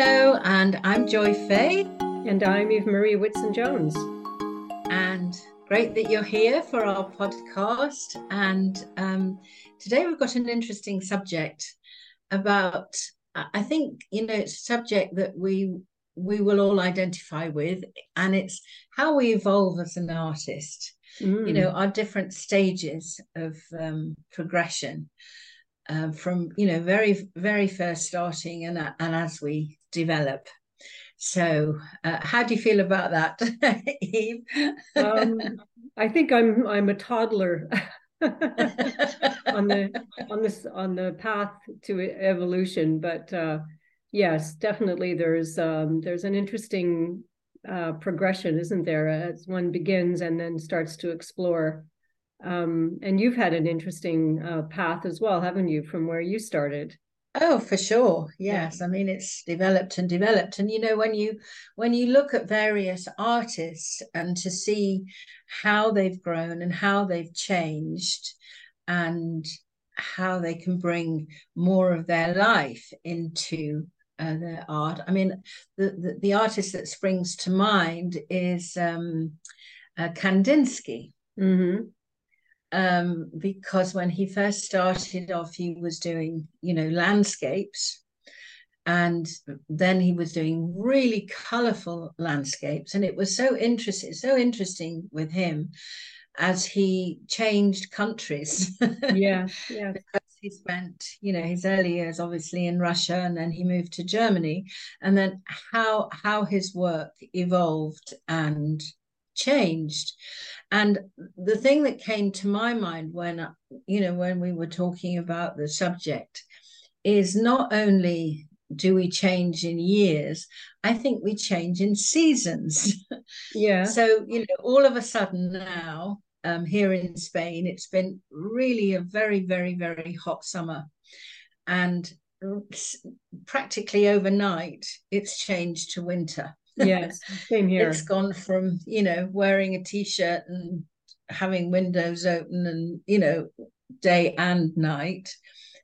Hello, and I'm Joy Fahey. And I'm Eve Marie Whitsun Jones. And great that you're here for our podcast. And um, today we've got an interesting subject about, I think, you know, it's a subject that we we will all identify with, and it's how we evolve as an artist. Mm. You know, our different stages of um, progression. Uh, from you know very very first starting and and as we develop. So uh, how do you feel about that eve? Um, i think i'm i'm a toddler on the on this on the path to evolution but uh, yes definitely there's um, there's an interesting uh, progression isn't there as one begins and then starts to explore um, and you've had an interesting uh, path as well, haven't you, from where you started? Oh, for sure. Yes. Yeah. I mean, it's developed and developed. And you know, when you when you look at various artists and to see how they've grown and how they've changed and how they can bring more of their life into uh, their art. I mean, the, the, the artist that springs to mind is um, uh, Kandinsky. Mm-hmm um, because when he first started off, he was doing, you know, landscapes. And then he was doing really colorful landscapes. And it was so interesting, so interesting with him as he changed countries. Yeah, yeah. he spent, you know, his early years obviously in Russia and then he moved to Germany. And then how how his work evolved and changed. And the thing that came to my mind when you know when we were talking about the subject is not only do we change in years i think we change in seasons. Yeah. So you know all of a sudden now um, here in spain it's been really a very very very hot summer. And practically overnight it's changed to winter yes. Same here. It's gone from you know wearing a t-shirt and having windows open and you know day and night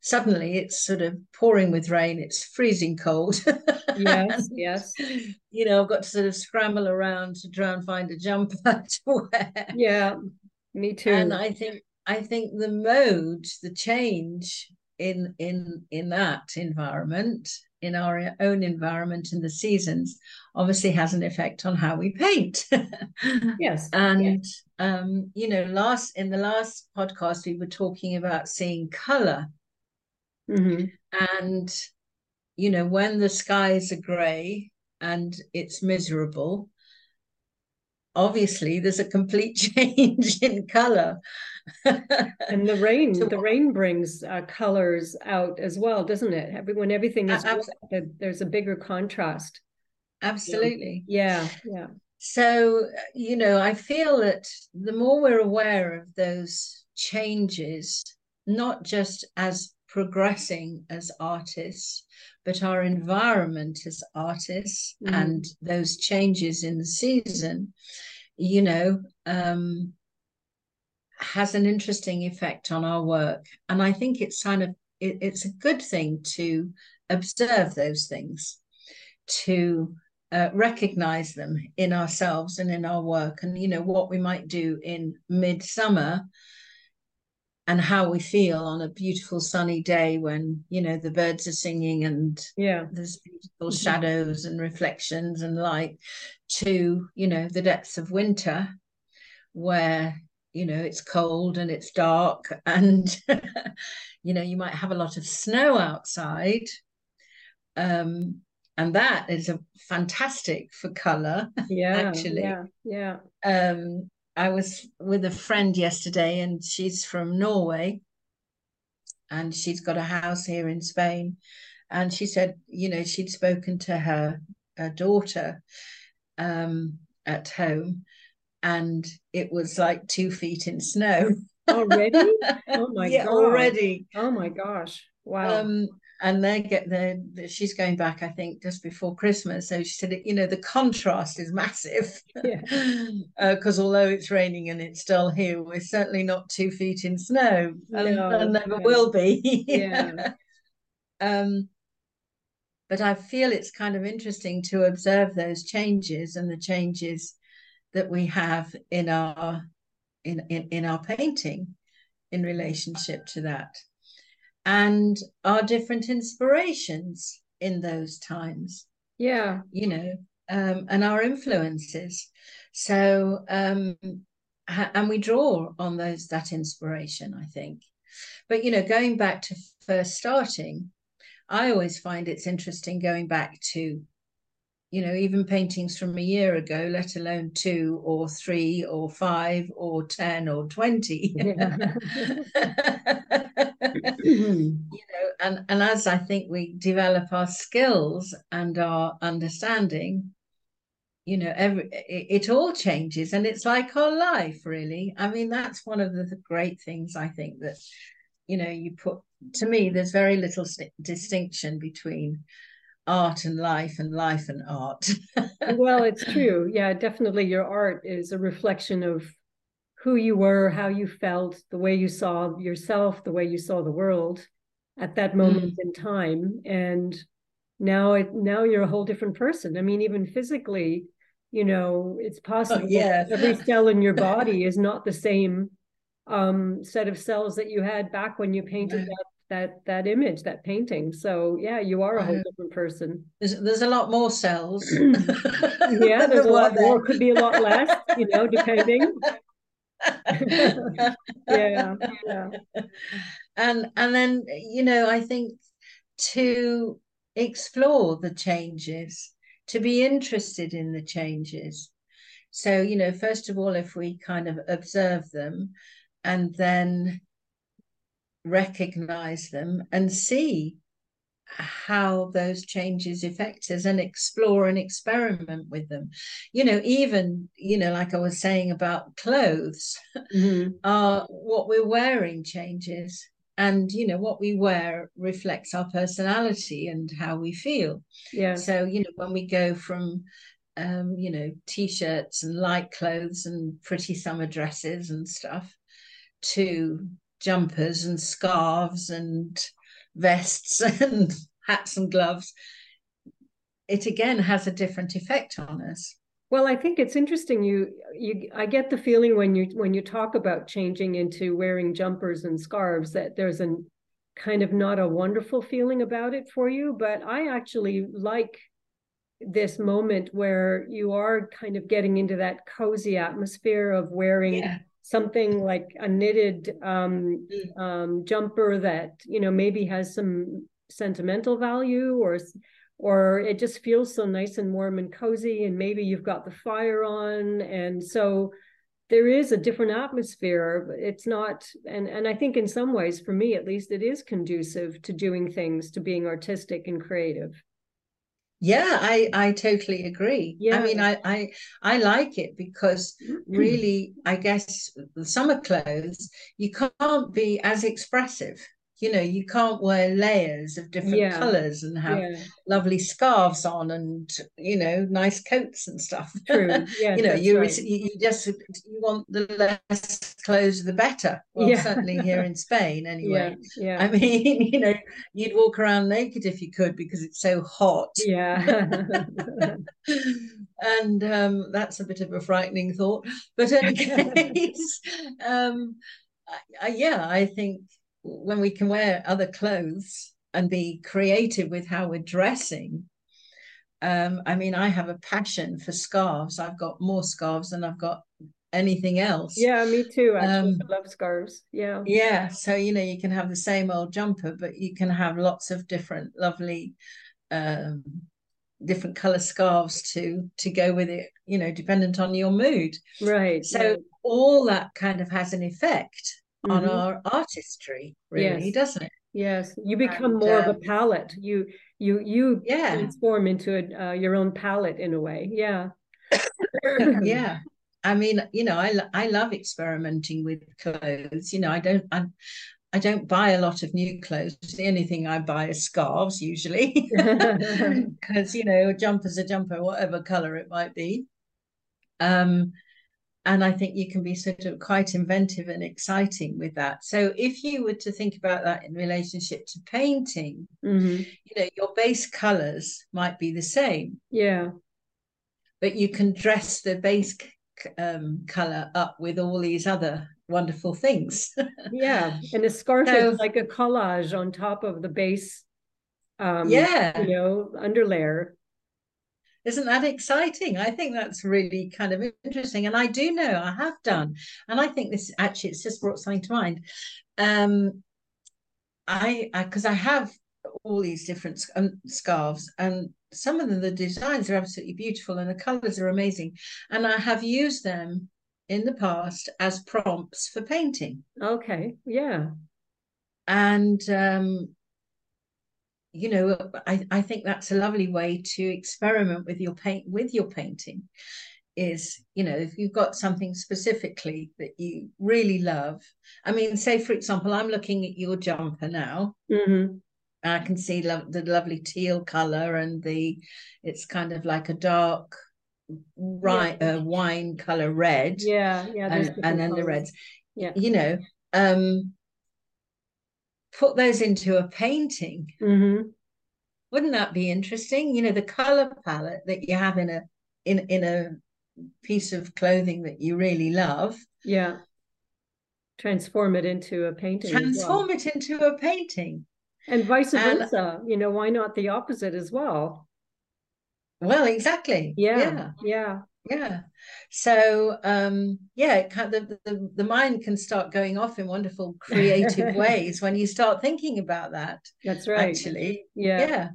suddenly it's sort of pouring with rain it's freezing cold. Yes yes. You know i've got to sort of scramble around to try and find a jumper to wear. Yeah me too. And i think i think the mode the change in in in that environment in our own environment in the seasons obviously has an effect on how we paint yes and yes. um you know last in the last podcast we were talking about seeing color mm-hmm. and you know when the skies are gray and it's miserable obviously there's a complete change in color and the rain the rain brings uh, colors out as well doesn't it? Every, when everything is there's a bigger contrast. Absolutely. Yeah yeah. So you know i feel that the more we're aware of those changes not just as progressing as artists but our environment as artists mm. and those changes in the season you know um, has an interesting effect on our work. And i think it's kind of it, it's a good thing to observe those things to uh, recognize them in ourselves and in our work. And you know what we might do in midsummer and how we feel on a beautiful sunny day when you know the birds are singing and yeah. there's beautiful mm-hmm. shadows and reflections and light to you know the depths of winter where you know it's cold and it's dark and you know you might have a lot of snow outside um and that is a fantastic for color yeah actually yeah yeah um I was with a friend yesterday and she's from Norway and she's got a house here in Spain. And she said, you know, she'd spoken to her, her daughter um, at home and it was like two feet in snow. Already? Oh my yeah, god. Already. Oh my gosh. Wow. Um, and they get the she's going back i think just before christmas so she said you know the contrast is massive because uh, although it's raining and it's still here we're certainly not two feet in snow and, no, and never will be yeah um but I feel it's kind of interesting to observe those changes and the changes that we have in our in, in, in our painting in relationship to that. And our different inspirations in those times. Yeah. You know um, and our influences. So um, and we draw on those that inspiration i think. But you know going back to first starting i always find it's interesting going back to you know even paintings from a year ago let alone two or three or five or ten or 20 yeah. you know and and as i think we develop our skills and our understanding you know every it, it, all changes and it's like our life really i mean that's one of the, the great things i think that you know you put to me there's very little st- distinction between art and life and life and art. Well it's true. Yeah definitely your art is a reflection of who you were how you felt the way you saw yourself the way you saw the world at that moment mm. in time. And now it now you're a whole different person. I mean even physically you know it's oh, possible oh, yeah. every cell in your body is not the same um, set of cells that you had back when you painted that that that image that painting. So yeah you are a whole different person. There's, there's a lot more cells. Yeah there's a lot more. could be a lot less you know depending. yeah yeah. And and then you know i think to explore the changes to be interested in the changes. So, you know, first of all, if we kind of observe them and then recognize them and see how those changes affect us and explore and experiment with them. You know even you know like i was saying about clothes mm-hmm. uh what we're wearing changes and you know what we wear reflects our personality and how we feel. Yeah so you know when we go from um you know t-shirts and light clothes and pretty summer dresses and stuff to jumpers and scarves and vests and hats and gloves it again has a different effect on us well, I think it's interesting. You, you, I get the feeling when you when you talk about changing into wearing jumpers and scarves that there's a kind of not a wonderful feeling about it for you. But I actually like this moment where you are kind of getting into that cozy atmosphere of wearing yeah. Something like a knitted um, mm. um, jumper that you know maybe has some sentimental value or or it just feels so nice and warm and cozy and maybe you've got the fire on and so there is a different atmosphere it's not and and i think in some ways for me at least it is conducive to doing things to being artistic and creative yeah i i totally agree. Yeah. i mean i i i like it because mm. really i guess the summer clothes you can't be as expressive you know you can't wear layers of different yeah. colors and have yeah. lovely scarves on and you know nice coats and stuff True. Yeah, you know you, right. you just you want the less clothes the better well yeah. certainly here in spain anyway yeah, i mean you know you'd walk around naked if you could because it's so hot yeah and um, that's a bit of a frightening thought but in case um, I, I, yeah i think when we can wear other clothes and be creative with how we're dressing. Um, I mean, I have a passion for scarves. I've got more scarves than I've got anything else. Yeah, me too. Actually, um, I love scarves. Yeah. Yeah. So, you know, you can have the same old jumper, but you can have lots of different lovely um, different color scarves to to go with it you know dependent on your mood right so all that kind of has an effect mm-hmm. on our artistry, really, yes. doesn't it? Yes, you become and, more um, of a palette. You you you yeah. transform into a, uh, your own palette in a way. Yeah. yeah. I mean, you know, I I love experimenting with clothes. You know, I don't I, I don't buy a lot of new clothes. The only thing I buy is scarves usually, because you know, a jumper's a jumper, whatever color it might be. Um, and I think you can be sort of quite inventive and exciting with that. So if you were to think about that in relationship to painting, mm-hmm. you know, your base colors might be the same. Yeah. But you can dress the base um, color up with all these other wonderful things. yeah. And the scarf so, is like a collage on top of the base um yeah you know underlayer isn't that exciting? I think that's really kind of interesting. And I do know I have done. And I think this actually, it's just brought something to mind. Um, I, because I, I, have all these different um, scarves and some of them, the designs are absolutely beautiful and the colors are amazing. And I have used them in the past as prompts for painting. Okay. Yeah. And um, you know I, I think that's a lovely way to experiment with your paint with your painting is you know if you've got something specifically that you really love i mean say for example i'm looking at your jumper now mm-hmm. i can see lo- the lovely teal color and the it's kind of like a dark right yeah. uh, wine color red yeah yeah and, and then colors. the reds yeah you know um put those into a painting. Mm-hmm. Wouldn't that be interesting? You know, the color palette that you have in a in in a piece of clothing that you really love. Yeah. Transform it into a painting. Transform well. it into a painting. And vice versa. And, you know, why not the opposite as well? Well, exactly. Yeah. Yeah. yeah yeah. So um yeah the, the the mind can start going off in wonderful creative ways when you start thinking about that that's right. actually. Yeah. Yeah.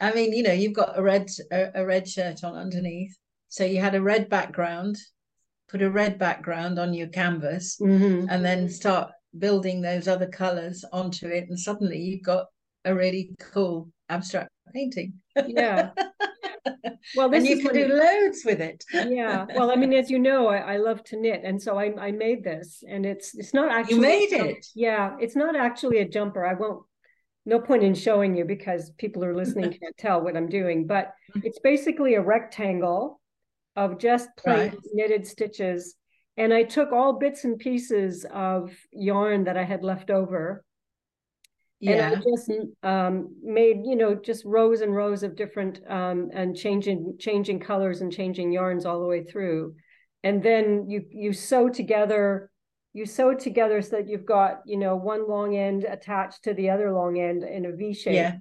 I mean you know you've got a red a, a red shirt on underneath. So you had a red background put a red background on your canvas mm-hmm. and then start building those other colors onto it and suddenly you've got a really cool abstract painting. Yeah well, and you can do loads with it. yeah. Well, I mean, as you know, I, I, love to knit, and so I, I made this, and it's it's not actually you made it. Yeah, it's not actually a jumper. I won't. No point in showing you because people are listening can't tell what I'm doing, but mm-hmm. it's basically a rectangle of just plain right. knitted stitches. And I took all bits and pieces of yarn that I had left over yeah. and I just um, made you know just rows and rows of different um, and changing changing colors and changing yarns all the way through, and then you you sew together you sew together so that you've got you know one long end attached to the other long end in a V shape. Yeah.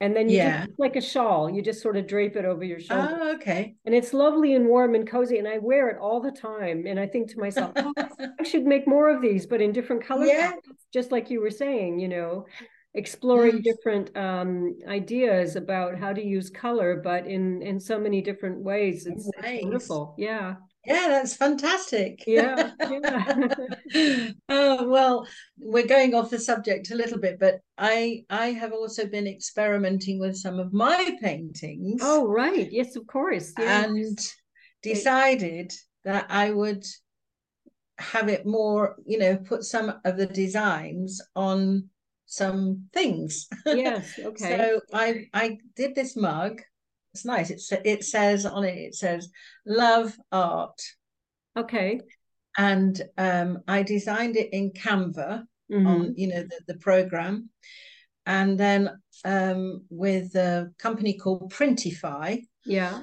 And then you yeah. just, like a shawl, you just sort of drape it over your shoulder. Oh, okay. And it's lovely and warm and cozy. And I wear it all the time. And I think to myself, oh, I should make more of these, but in different colors. Yeah. Just like you were saying, you know exploring different um, ideas about how to use color, but in in so many different ways. It's, it's wonderful. Yeah. Yeah, that's fantastic. Yeah. yeah. oh well, we're going off the subject a little bit, but I I have also been experimenting with some of my paintings. Oh right, yes, of course, yes. and decided that I would have it more, you know, put some of the designs on some things. Yes. Okay. so I I did this mug. It's nice. It's it says on it. It says love art. Okay. And um, I designed it in Canva mm-hmm. on you know the, the program, and then um, with a company called Printify. Yeah.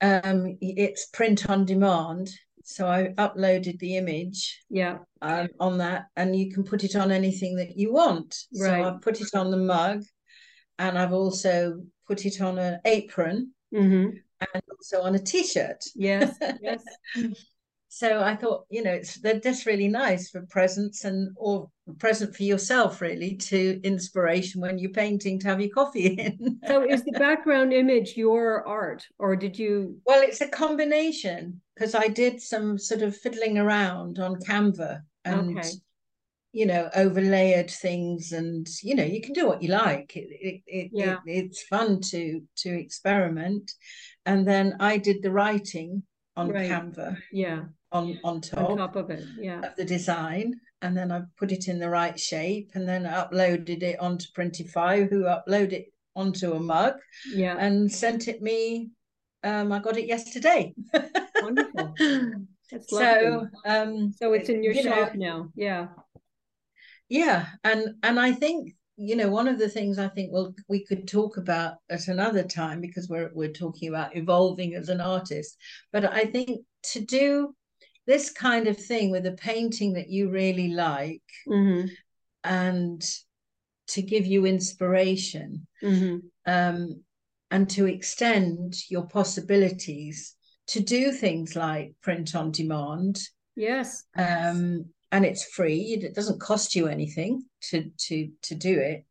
Um, it's print on demand, so I uploaded the image yeah um, on that and you can put it on anything that you want right. so I've put it on the mug and I've also put it on an apron mm-hmm. and also on a t-shirt yes yes so I thought, you know, it's they're just really nice for presents and or present for yourself, really, to inspiration when you're painting to have your coffee in. so is the background image your art, or did you? Well, it's a combination because I did some sort of fiddling around on Canva and. Okay. You know, overlaid things, and you know, you can do what you like. It, it, it, yeah. it it's fun to to experiment, and then I did the writing on right. Canva. Yeah on on top, on top of it, yeah, of the design, and then I put it in the right shape, and then I uploaded it onto Printify, who uploaded it onto a mug, yeah, and sent it me. Um, I got it yesterday. Wonderful. so um so it's in your shop know, now yeah yeah and and i think you know one of the things i think well we could talk about at another time because we're we're talking about evolving as an artist but i think to do this kind of thing with a painting that you really like mm-hmm. and to give you inspiration mm-hmm. um, and to extend your possibilities to do things like print on demand yes um, and it's free it doesn't cost you anything to to to do it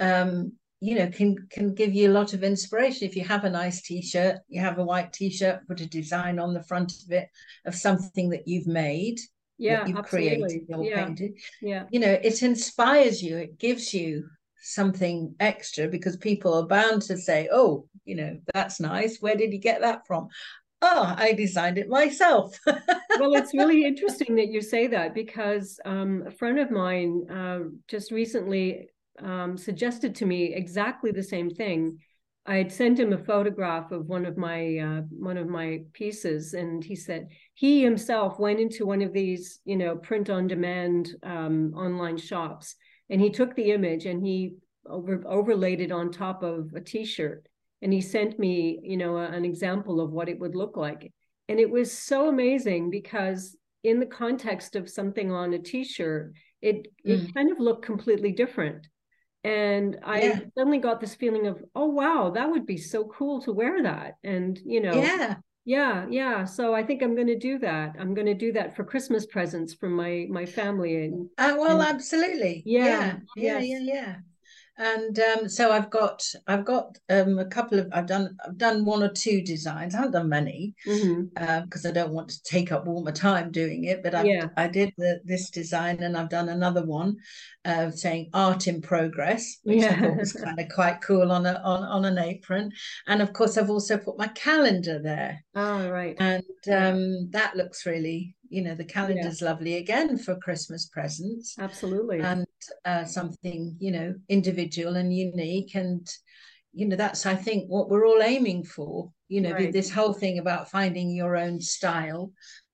um, you know can can give you a lot of inspiration. If you have a nice t-shirt you have a white t-shirt put a design on the front of it of something that you've made yeah you've absolutely. created or yeah. painted yeah. you know it inspires you it gives you something extra because people are bound to say oh you know that's nice. Where did you get that from? Oh i designed it myself. Well it's really interesting that you say that because um, a friend of mine uh, just recently um, suggested to me exactly the same thing. I had sent him a photograph of one of my uh, one of my pieces, and he said he himself went into one of these, you know, print on demand um, online shops, and he took the image and he over, overlaid it on top of a T-shirt, and he sent me, you know, a, an example of what it would look like, and it was so amazing because in the context of something on a T-shirt, it mm. it kind of looked completely different and i yeah. suddenly got this feeling of oh wow that would be so cool to wear that. And you know yeah. yeah yeah. So i think i'm going to do that. I'm going to do that for christmas presents from my my family and uh, well and, absolutely. Yeah. Yeah yeah yeah, yeah and um, so I've got I've got um, a couple of I've done I've done one or two designs. I haven't done many because mm-hmm. um, I don't want to take up all my time doing it. But I yeah. I did the, this design and I've done another one uh, saying art in progress, which yeah. I thought was kind of quite cool on a on, on an apron. And of course, I've also put my calendar there. Oh right, and um, that looks really you know the calendar's yeah. lovely again for christmas presents. Absolutely. And uh, something you know individual and unique and you know that's i think what we're all aiming for you know right. this whole thing about finding your own style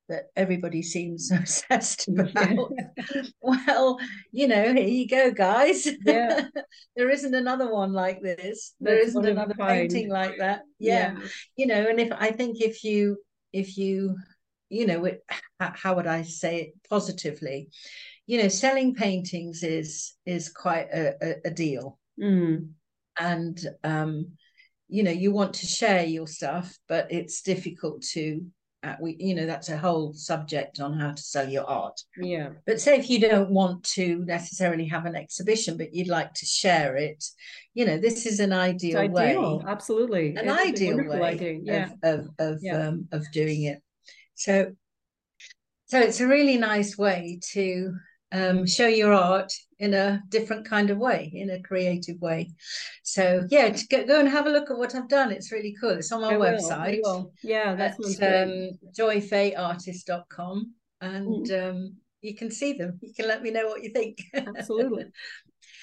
that everybody seems obsessed about. Well you know here you go guys. Yeah. There isn't another one like this. There That's not another painting like that. Yeah. yeah. You know and if i think if you if you you know how would i say it positively you know selling paintings is is quite a, a, deal mm. and um you know you want to share your stuff but it's difficult to uh, we you know that's a whole subject on how to sell your art yeah but say if you don't want to necessarily have an exhibition but you'd like to share it you know this is an ideal, ideal. way absolutely an it's ideal way idea. Yeah. of of of, yeah. um, of doing it so, so it's a really nice way to um, show your art in a different kind of way, in a creative way. So yeah, go, go and have a look at what I've done. It's really cool. It's on my I website. Will, Yeah, that's um, joyfaheyartist.com and mm. um, you can see them. You can let me know what you think. Absolutely.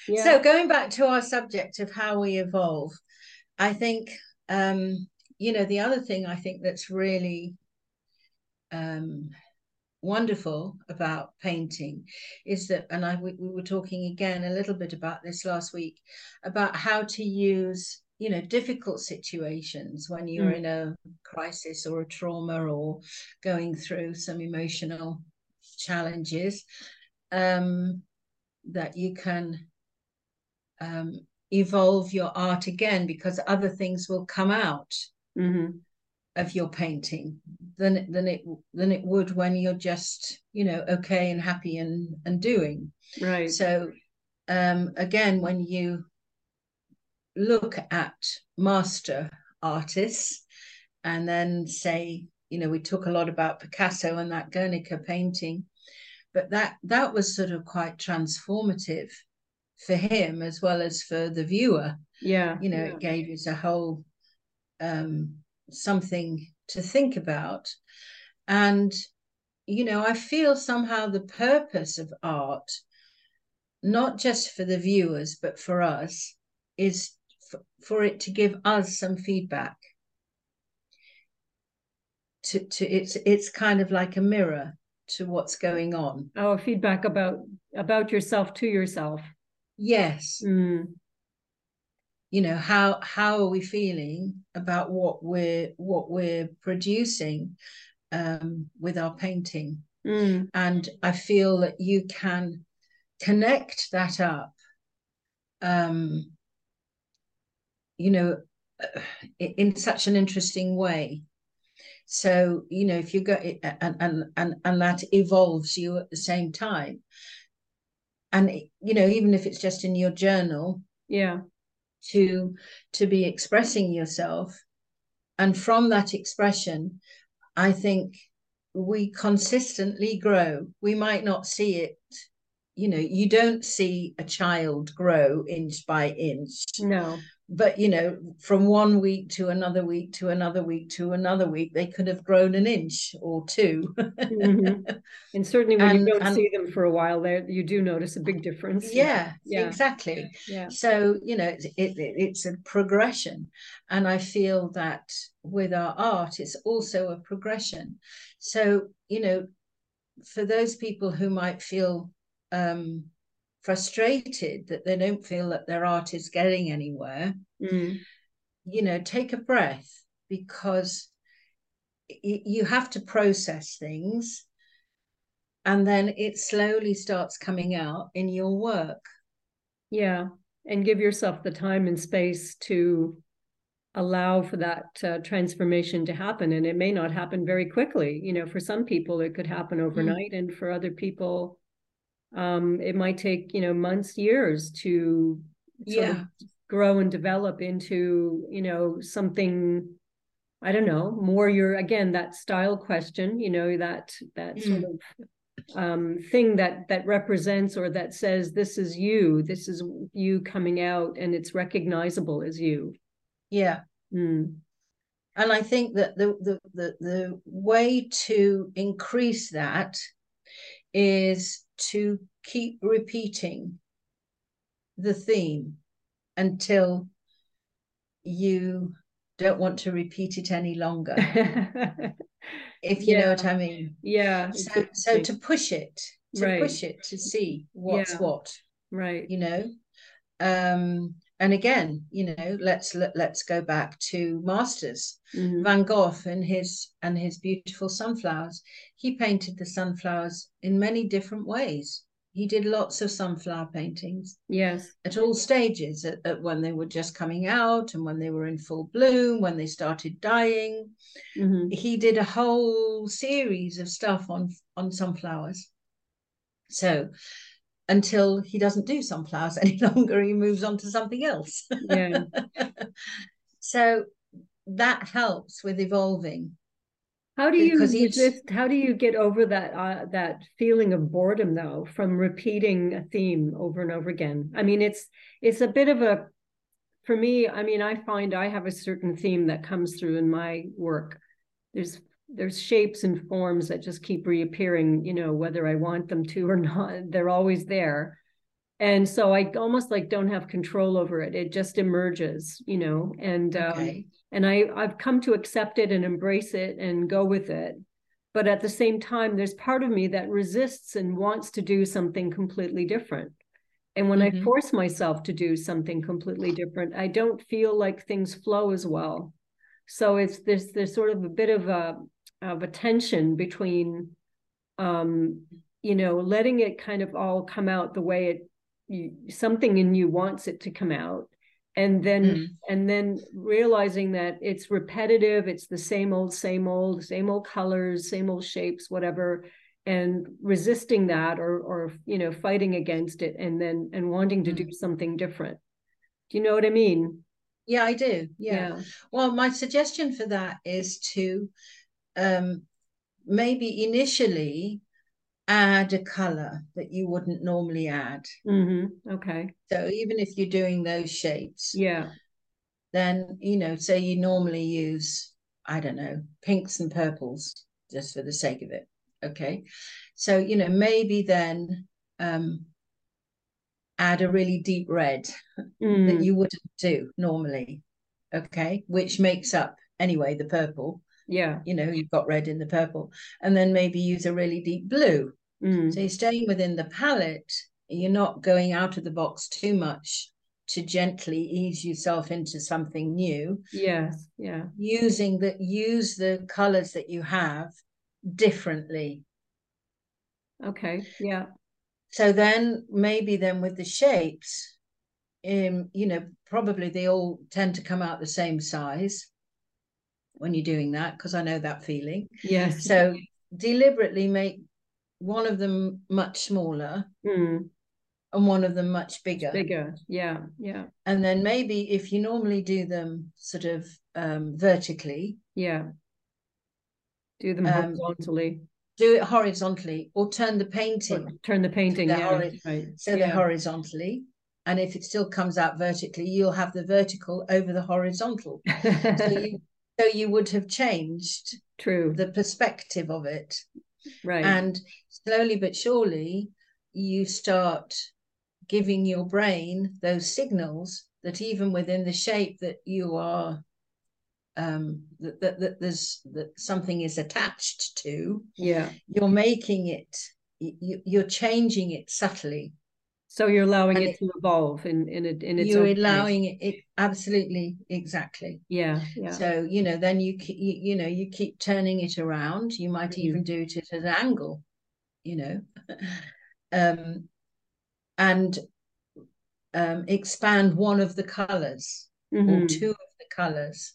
Yeah. So going back to our subject of how we evolve, I think um, you know the other thing I think that's really um, wonderful about painting is that, and I we, we were talking again a little bit about this last week about how to use you know difficult situations when you're mm. in a crisis or a trauma or going through some emotional challenges um, that you can um, evolve your art again because other things will come out mm-hmm of your painting than than it than it would when you're just you know okay and happy and and doing. Right. So um again when you look at master artists and then say you know we talk a lot about Picasso and that Guernica painting but that that was sort of quite transformative for him as well as for the viewer. Yeah you know yeah. it gave us a whole um something to think about. And, you know, I feel somehow the purpose of art, not just for the viewers, but for us, is f- for it to give us some feedback. to to it's it's kind of like a mirror to what's going on oh feedback about about yourself to yourself yes mm. You know how how are we feeling about what we're what we're producing um, with our painting? Mm. and i feel that you can connect that up um, you know in such an interesting way. So you know if you go and and and, and that evolves you at the same time. And you know even if it's just in your journal yeah to to be expressing yourself. And from that expression i think we consistently grow. We might not see it. You know you don't see a child grow inch by inch. No but you know from one week to another week to another week to another week they could have grown an inch or 2 mm-hmm. and certainly when and, you don't and, see them for a while there you do notice a big difference. Yeah, yeah. exactly. Yeah. So you know it, it, it's a progression. And i feel that with our art it's also a progression. So you know for those people who might feel um frustrated that they don't feel that their art is getting anywhere, mm. you know, take a breath because you have to process things and then it slowly starts coming out in your work. Yeah. And give yourself the time and space to allow for that uh, transformation to happen. And it may not happen very quickly. You know, for some people, it could happen mm. overnight. Mm. And for other people, um, it might take you know months years to yeah grow and develop into you know something i don't know more your again that style question you know that that mm. sort of um, thing that that represents or that says this is you this is you coming out and it's recognizable as you yeah mm. and i think that the, the the the way to increase that is to keep repeating the theme until you don't want to repeat it any longer. if you yeah. know what I mean. Yeah. So, so to push it, to right. push it to see what's yeah. what. Right. You know. Um, and again, you know, let's let, let's go back to masters. Mm-hmm. Van Gogh and his and his beautiful sunflowers. He painted the sunflowers in many different ways. He did lots of sunflower paintings. Yes. At all stages, at, at when they were just coming out and when they were in full bloom, when they started dying. Mm-hmm. He did a whole series of stuff on on sunflowers. So until he doesn't do sunflowers any longer, he moves on to something else. Yeah. so that helps with evolving. How do you resist? How do you get over that uh, that feeling of boredom though from repeating a theme over and over again? I mean, it's it's a bit of a for me. I mean, I find I have a certain theme that comes through in my work. There's there's shapes and forms that just keep reappearing. You know, whether I want them to or not, they're always there. And so I almost like don't have control over it. It just emerges, you know, and um, okay. um, and I I've come to accept it and embrace it and go with it. But at the same time, there's part of me that resists and wants to do something completely different. And when mm-hmm. I force myself to do something completely different, I don't feel like things flow as well. So it's there's there's sort of a bit of a of a tension between um you know letting it kind of all come out the way it you, something in you wants it to come out and then mm. and then realizing that it's repetitive it's the same old same old same old colors same old shapes whatever and resisting that or or you know fighting against it and then and wanting to do something different do you know what i mean yeah i do yeah. yeah. well my suggestion for that is to um maybe initially add a color that you wouldn't normally add. Mm-hmm. Okay. So even if you're doing those shapes, yeah, then you know, say you normally use I don't know pinks and purples just for the sake of it. Okay, so you know maybe then um, add a really deep red mm. that you wouldn't do normally. Okay, which makes up anyway the purple Yeah. You know, you've got red in the purple, and then maybe use a really deep blue. Mm. So you're staying within the palette. You're not going out of the box too much to gently ease yourself into something new. Yes. Yeah. Using the use the colors that you have differently. Okay. Yeah. So then maybe then with the shapes, um, you know, probably they all tend to come out the same size when you're doing that, because I know that feeling. Yes. So deliberately make one of them much smaller Mm. and one of them much bigger. Bigger. Yeah. Yeah. And then maybe if you normally do them sort of um, vertically, Yeah. Do them Um, horizontally. do it horizontally or turn the Or painting turn the painting. the Yeah. hori- right. so yeah. they're horizontally. And if it still comes out vertically, you'll have the vertical over the horizontal. So you, so you would have changed True. the perspective of it. right. And slowly but surely, you start giving your brain those signals that even within the shape that you are um that, that, that there's that something is attached to yeah. you're making it you, you're changing it subtly So you're allowing it, it- to evolve in in, a, in its you're allowing it, it absolutely exactly Yeah. Yeah. so you know then you, you you know you keep turning it around you might Mhm. even do it at an angle you know um and um expand one of the colors or Mhm. two of the colors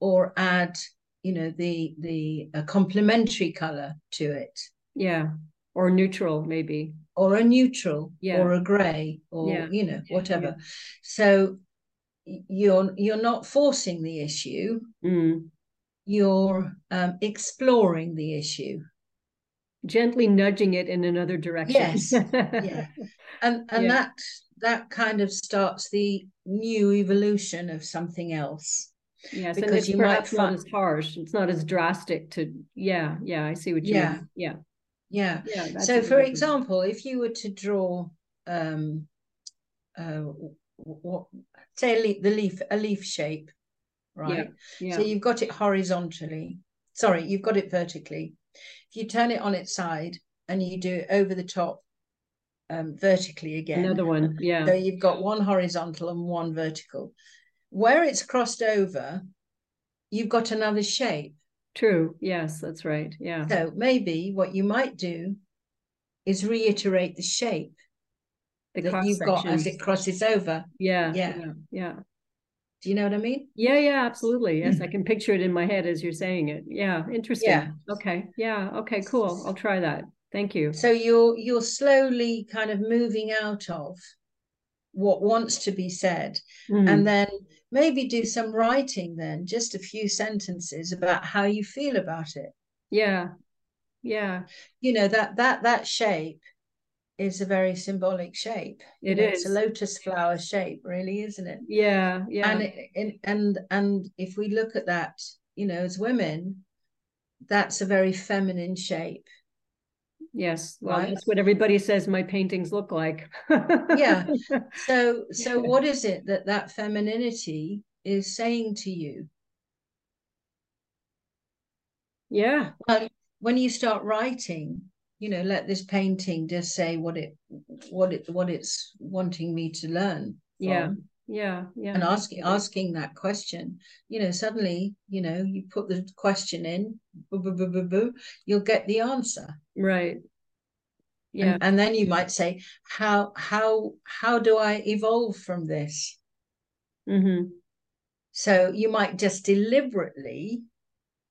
or add you know the the a complementary color to it Yeah. Or neutral, maybe. or a neutral Yeah. or a gray or Yeah. you know whatever so you're you're not forcing the issue Mm. you're um, exploring the issue Gently nudging it in another direction. Yes. yeah and and Yeah. that that kind of starts the new evolution of something else Yes, Because and it's you might perhaps not as harsh. It's not as drastic to. Yeah, yeah. I see what you Yeah. mean. Yeah, yeah. Yeah. so for example if you were to draw um uh what say a leaf, the leaf a leaf shape right? yeah, so you've got it horizontally sorry you've got it vertically. If you turn it on its side and you do it over the top um, vertically again another one. Yeah, so you've got one horizontal and one vertical. Where it's crossed over you've got another shape true. Yes, that's right. Yeah, so maybe what you might do is reiterate the shape the that you've got as it crosses over Yeah, Yeah. yeah, yeah, do you know what i mean yeah, yeah. Absolutely. Yes, I can picture it in my head as you're saying it. Yeah, interesting. Yeah. Okay. Yeah. Okay. Cool. I'll try that. Thank you. so you're you're slowly kind of moving out of what wants to be said Mhm. and then maybe do some writing then just a few sentences about how you feel about it. Yeah, yeah. you know that that that shape is a very symbolic shape. You It know, it's a lotus flower shape really isn't it? Yeah, yeah. and it, and and and if we look at that you know as women that's a very feminine shape Yes, well, Right. that's what everybody says my paintings look like. Yeah. so so what is it that that femininity is saying to you yeah, well when you start writing you know let this painting just say what it what it what it's wanting me to learn from. yeah, yeah. Yeah. And asking asking that question you know suddenly you know you put the question in boo, boo, boo, boo, boo, you'll get the answer Right. Yeah, and, and then you might say how how how do i evolve from this hmm so you might just deliberately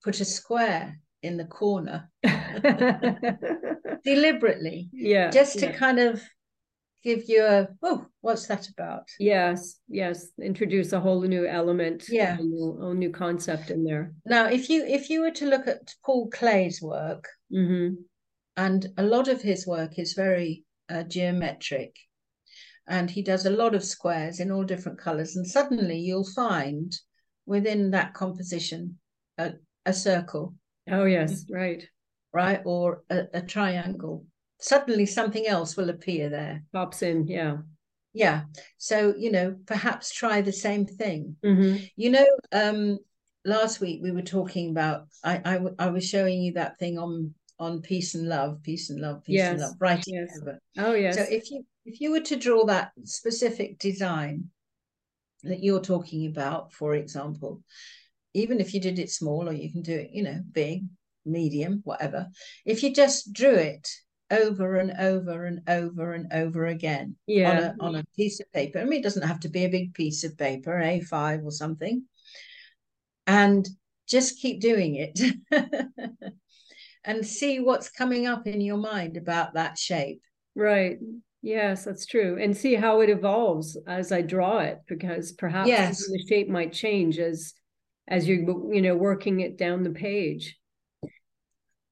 put a square in the corner deliberately yeah. just to yeah. kind of give you a oh what's that about Yes, yes. Introduce a whole new element, Yeah. a whole new, whole new concept in there. now if you if you were to look at Paul Klee's work hmm and a lot of his work is very uh, geometric and he does a lot of squares in all different colors and suddenly you'll find within that composition a, a circle Oh, yes, right. right or a, a triangle suddenly something else will appear there Pops in, yeah. yeah so you know perhaps try the same thing hmm you know um last week we were talking about I, I I was showing you that thing on on peace and love, peace and love, peace yes. and love, writing yes. over. Oh yes. So if you if you were to draw that specific design that you're talking about, for example, even if you did it small or you can do it, you know, big, medium, whatever, if you just drew it over and over and over and over again yeah. on, a, on a piece of paper. I mean, it doesn't have to be a big piece of paper, eh, A5 or something. And just keep doing it and see what's coming up in your mind about that shape. Right. Yes, that's true. And see how it evolves as I draw it, because perhaps yes. the shape might change as as you're you know working it down the page.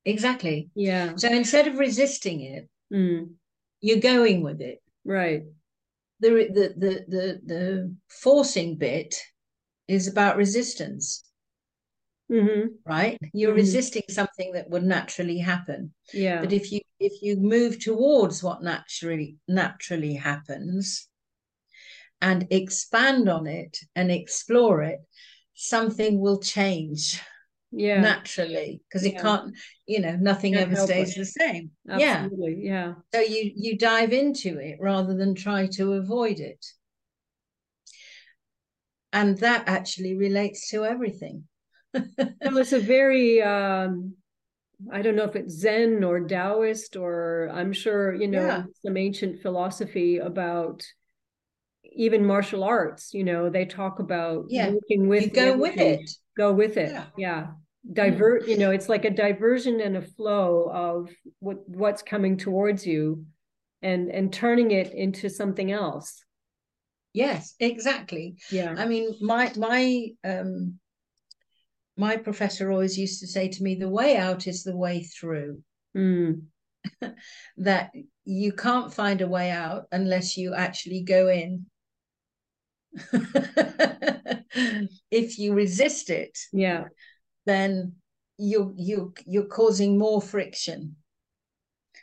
Exactly. Yeah. So instead of resisting it, mm. you're going with it. Right. The, the the the the forcing bit is about resistance. Mm-hmm. Right? You're mm-hmm. resisting something that would naturally happen. Yeah. But if you if you move towards what naturally naturally happens and expand on it and explore it, something will change yeah naturally because yeah. it can't you know nothing can't ever stays it. the same Absolutely. yeah yeah so you you dive into it rather than try to avoid it and that actually relates to everything well it's a very um I don't know if it's Zen or Taoist or I'm sure you know yeah. some ancient philosophy about even martial arts. You know, they talk about yeah. working with you go with it go with it yeah, yeah. Divert you know it's like a diversion and a flow of what what's coming towards you and and turning it into something else. Yes exactly. Yeah. I mean my my um my professor always used to say to me the way out is the way through. Mm. that you can't find a way out unless you actually go in. If you resist it, yeah, then you you you're causing more friction.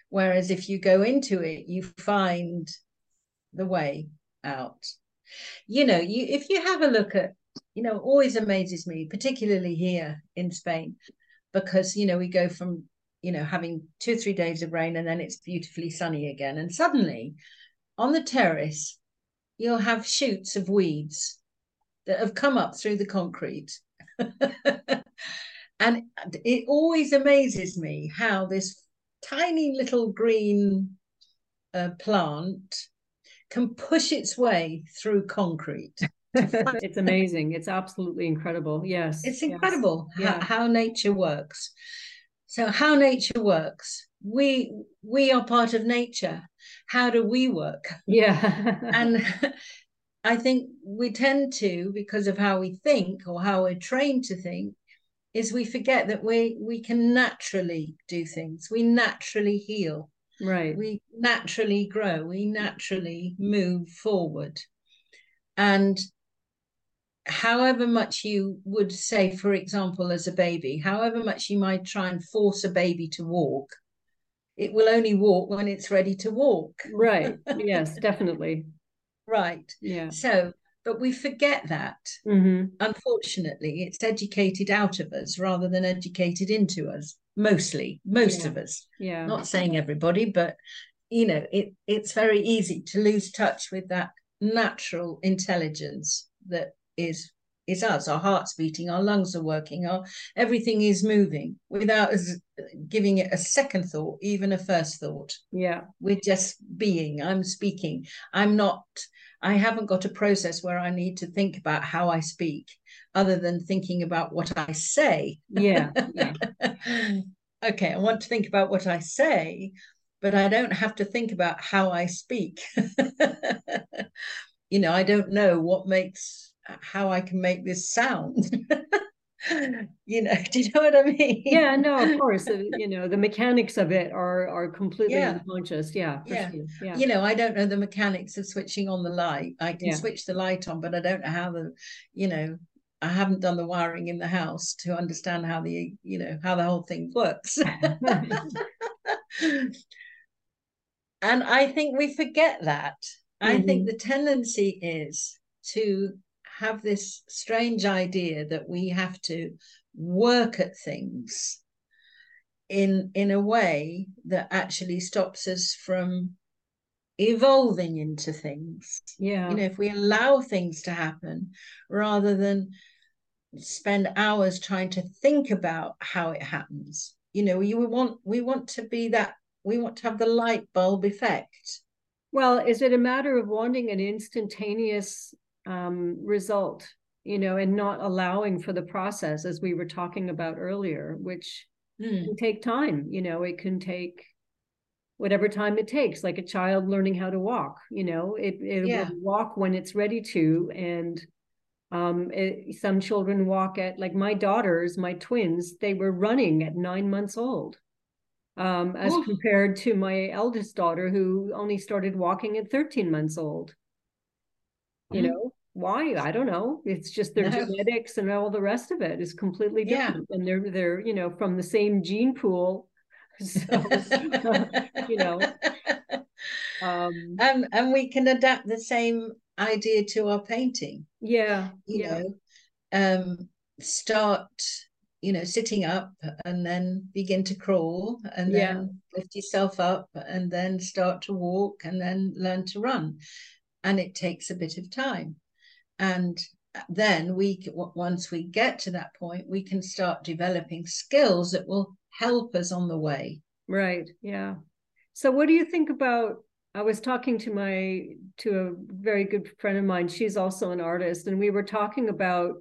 Whereas if you go into it, you find the way out. You know, you if you have a look at, you know, always amazes me, particularly here in Spain, because you know we go from you know having two or three days of rain and then it's beautifully sunny again, and suddenly on the terrace you'll have shoots of weeds that have come up through the concrete. and it always amazes me how this tiny little green uh, plant can push its way through concrete. it's amazing. It's absolutely incredible. Yes. It's incredible yes. how, yeah. how nature works. So how nature works. We we are part of nature how do we work? Yeah. and I think we tend to, because of how we think or how we're trained to think, is we forget that we we can naturally do things. We naturally heal. Right. We naturally grow. We mm. naturally move forward. And however much you would say, for example, as a baby, however much you might try and force a baby to walk, it will only walk when it's ready to walk. Right. Yes, definitely. Right. Yeah. So, but we forget that. Mm-hmm. Unfortunately, it's educated out of us rather than educated into us. Mostly, most yeah. of us. Yeah. Not saying everybody, but you know, it it's very easy to lose touch with that natural intelligence that is is us our heart's beating our lungs are working our everything is moving without us giving it a second thought even a first thought. Yeah. We're just being. I'm speaking. I'm not i haven't got a process where i need to think about how i speak other than thinking about what i say. Yeah, yeah. okay i want to think about what i say but i don't have to think about how i speak. You know i don't know what makes how I can make this sound. you know, do you know what I mean? Yeah, no, of course. Uh, you know, the mechanics of it are are completely yeah. unconscious. Yeah, yeah. Sure. yeah. You know, I don't know the mechanics of switching on the light. I can yeah. switch the light on, but I don't know how the, you know, I haven't done the wiring in the house to understand how the, you know, how the whole thing works. and I think we forget that. Mm-hmm. I think mm-hmm. the tendency is to have this strange idea that we have to work at things in in a way that actually stops us from evolving into things. Yeah. You know if we allow things to happen rather than spend hours trying to think about how it happens you know you want we want to be that we want to have the light bulb effect. Well is it a matter of wanting an instantaneous um, result you know and not allowing for the process as we were talking about earlier which mm. can take time you know it can take whatever time it takes like a child learning how to walk you know it, it yeah. will walk when it's ready to and um, it, some children walk at like my daughters my twins they were running at nine months old um, as oh. compared to my eldest daughter who only started walking at 13 months old you mm. know why i don't know it's just their no. genetics and all the rest of it is completely different yeah. and they're they're you know from the same gene pool so you know um and and we can adapt the same idea to our painting yeah you yeah. know um start you know sitting up and then begin to crawl and then yeah. lift yourself up and then start to walk and then learn to run and it takes a bit of time. And then we once we get to that point we can start developing skills that will help us on the way. Right yeah. So what do you think about i was talking to my to a very good friend of mine she's also an artist and we were talking about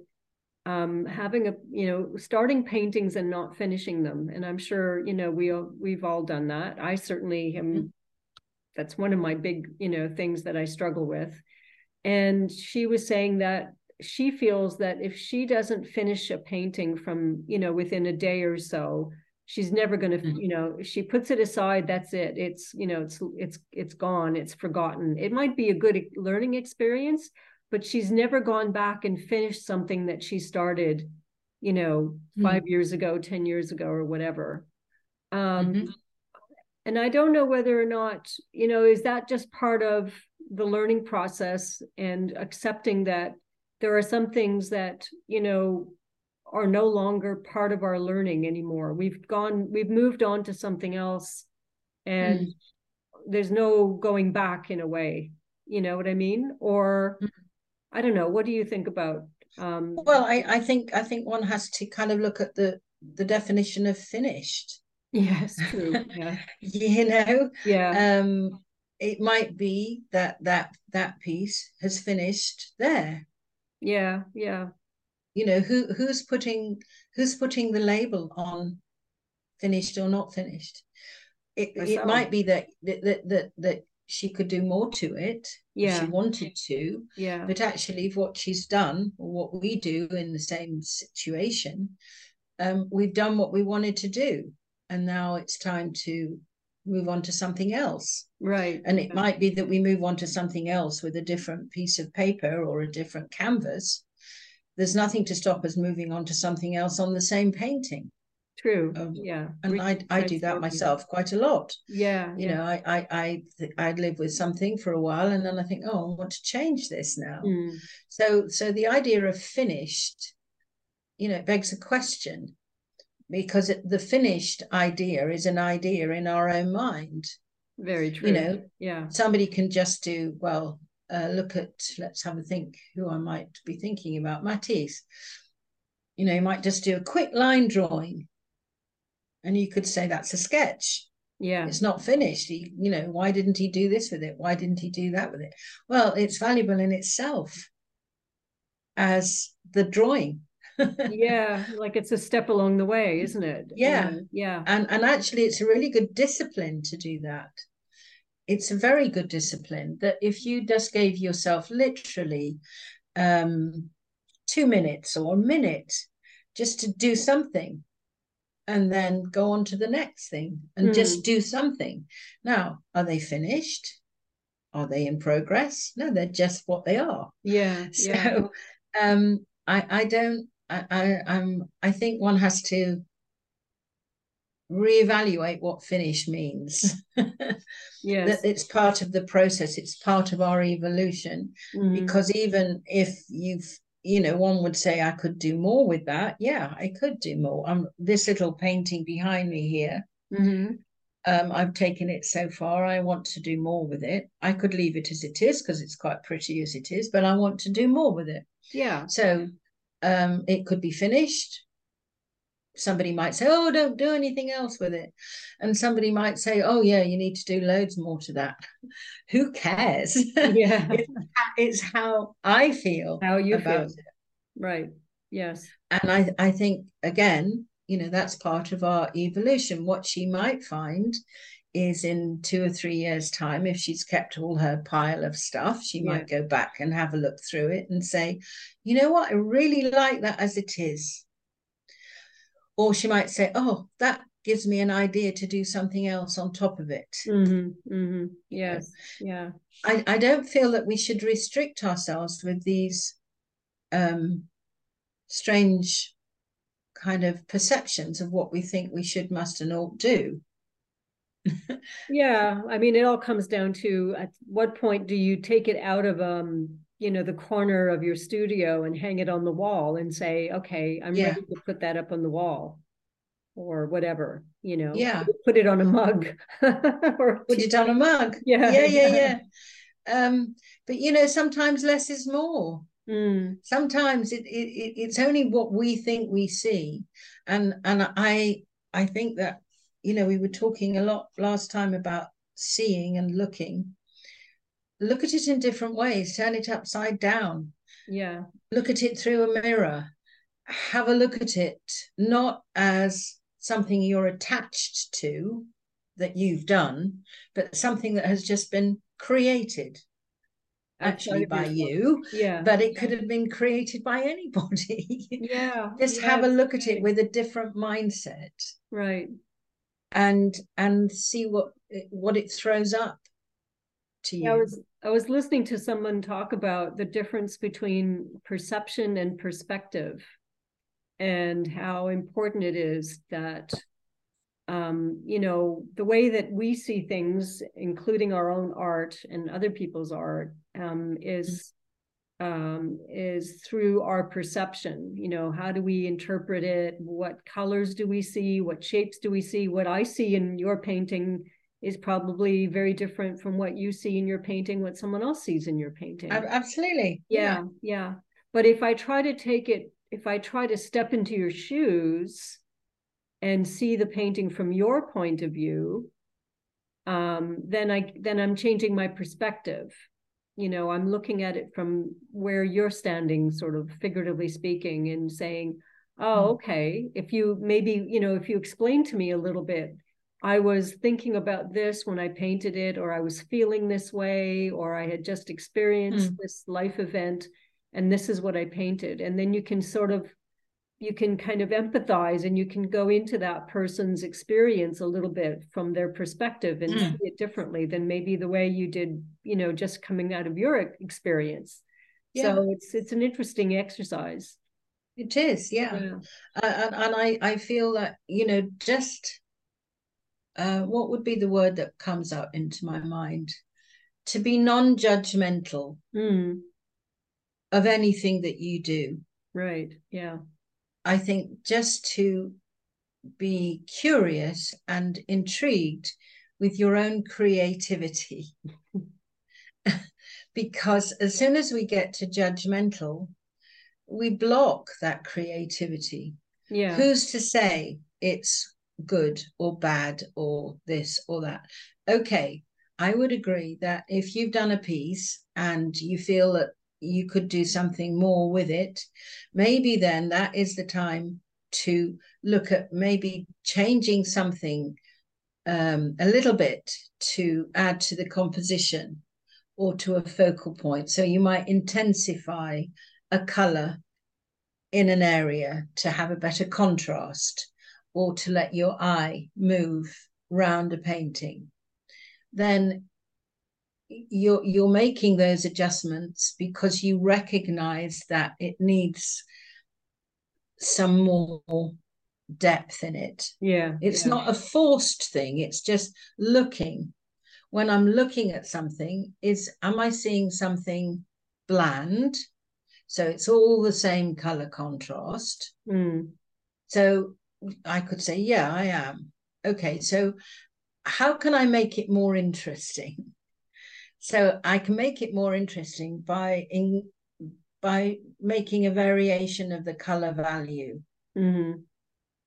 um, having a you know starting paintings and not finishing them. And i'm sure you know we all, we've all done that. I certainly am mm-hmm. That's one of my big you know things that i struggle with and she was saying that she feels that if she doesn't finish a painting from you know within a day or so she's never going to mm-hmm. you know she puts it aside that's it it's you know it's it's it's gone it's forgotten it might be a good learning experience but she's never gone back and finished something that she started you know mm-hmm. 5 years ago 10 years ago or whatever um mm-hmm. And i don't know whether or not you know is that just part of the learning process and accepting that there are some things that you know are no longer part of our learning anymore. We've gone we've moved on to something else and mm. there's no going back in a way. You know what i mean? Or mm. i don't know. What do you think about um well i i think i think one has to kind of look at the the definition of finished yes true yeah. You know yeah. um it might be that that that piece has finished there. Yeah yeah. You know who who's putting who's putting the label on finished or not finished? It, it might be that, that that that she could do more to it yeah she wanted to yeah. but actually what she's done or what we do in the same situation um we've done what we wanted to do and now it's time to move on to something else. Right. And it might be that we move on to something else with a different piece of paper or a different canvas. There's nothing to stop us moving on to something else on the same painting. True. Um, yeah. And I I do that myself quite a lot. Yeah. You yeah. know, I I I I'd live with something for a while and then I think, oh, I want to change this now. Mm. So so the idea of finished, you know, it begs a question because the finished idea is an idea in our own mind. Very true. You know, yeah. Somebody can just do well. Uh, look at let's have a think who I might be thinking about. Matisse. You know, you might just do a quick line drawing, and you could say that's a sketch. Yeah, it's not finished. He, you know, why didn't he do this with it? Why didn't he do that with it? Well, it's valuable in itself as the drawing yeah, like it's a step along the way, isn't it? Yeah. yeah. And and actually it's a really good discipline to do that. It's a very good discipline that if you just gave yourself literally um 2 minutes or a minute just to do something and then go on to the next thing and mm. just do something. Now, are they finished? Are they in progress? No, they're just what they are. Yeah. So yeah. um I, I don't I, I I'm I think one has to reevaluate what finish means. yes. that it's part of the process, it's part of our evolution. Mm. Because even if you've you know, one would say I could do more with that. Yeah, I could do more. Um, this little painting behind me here. Mm-hmm. Um, I've taken it so far. I want to do more with it. I could leave it as it is because it's quite pretty as it is, but I want to do more with it. Yeah. So um, it could be finished. Somebody might say, "Oh, don't do anything else with it," and somebody might say, "Oh, yeah, you need to do loads more to that." Who cares? Yeah. it's, it's how I feel. How you about feel. Right. Yes. and I, I think again, you know, that's part of our evolution. What she might find is in two or three years' time, if she's kept all her pile of stuff, she Yeah. might go back and have a look through it and say, you know what, I really like that as it is. Or she might say, oh, that gives me an idea to do something else on top of it. Mm-hmm. Mm-hmm. Yes. Yeah. I, I don't feel that we should restrict ourselves with these um, strange kind of perceptions of what we think we should, must, and ought do. Yeah. I mean, it all comes down to at what point do you take it out of um, you know, the corner of your studio and hang it on the wall and say, okay, I'm Yeah. ready to put that up on the wall or whatever, you know. Yeah. Put it on a mug. or Put it on a mug. Yeah, yeah, yeah, yeah. Um, but you know, sometimes less is more. Mm, Sometimes it, it it's only what we think we see, and and I I think that you know we were talking a lot last time about seeing and looking. Look at it in different ways. Turn it upside down. yeah. Look at it through a mirror. Have a look at it not as something you're attached to that you've done, but something that has just been created actually by you, Yeah. but it could have been created by anybody. Yeah. just yeah, have a look at it with a different mindset Right. And and see what it, what it throws up to you. Yeah, I was I was listening to someone talk about the difference between perception and perspective and how important it is that um, you know, the way that we see things, including our own art and other people's art, um, is um, is through our perception. You know, how do we interpret it? What colors do we see? What shapes do we see? What I see in your painting is probably very different from what you see in your painting, what someone else sees in your painting. Ab- Absolutely. yeah, yeah. But if I try to take it, if I try to step into your shoes and see the painting from your point of view, um, then I then I'm changing my perspective. You know, I'm looking at it from where you're standing, sort of figuratively speaking, and saying, "Oh, Mm. okay. If you maybe, you know, if you explain to me a little bit, I was thinking about this when I painted it, or I was feeling this way, or I had just experienced this life event, and this is what I painted." And then you can sort of you can kind of empathize and you can go into that person's experience a little bit from their perspective and Mm. see it differently than maybe the way you did, you know, just coming out of your experience. Yeah. So it's it's an interesting exercise. It is, yeah. Yeah. Uh, and, and I, I feel that, you know, just uh, what would be the word that comes up into my mind? To be non judgmental Mm, of anything that you do. right. Yeah. I think just to be curious and intrigued with your own creativity. because as soon as we get to judgmental, we block that creativity. Yeah. Who's to say it's good or bad or this or that? Okay, I would agree that if you've done a piece and you feel that you could do something more with it, maybe then that is the time to look at maybe changing something um, a little bit to add to the composition or to a focal point. So you might intensify a color in an area to have a better contrast or to let your eye move round a painting. Then you're you're making those adjustments because you recognize that it needs some more depth in it Yeah. it's yeah. not a forced thing it's just looking when i'm looking at something is am i seeing something bland So it's all the same color contrast. Mm. So I could say, yeah, I am. Okay, so how can I make it more interesting? So I can make it more interesting by in by making a variation of the color value. Mm-hmm.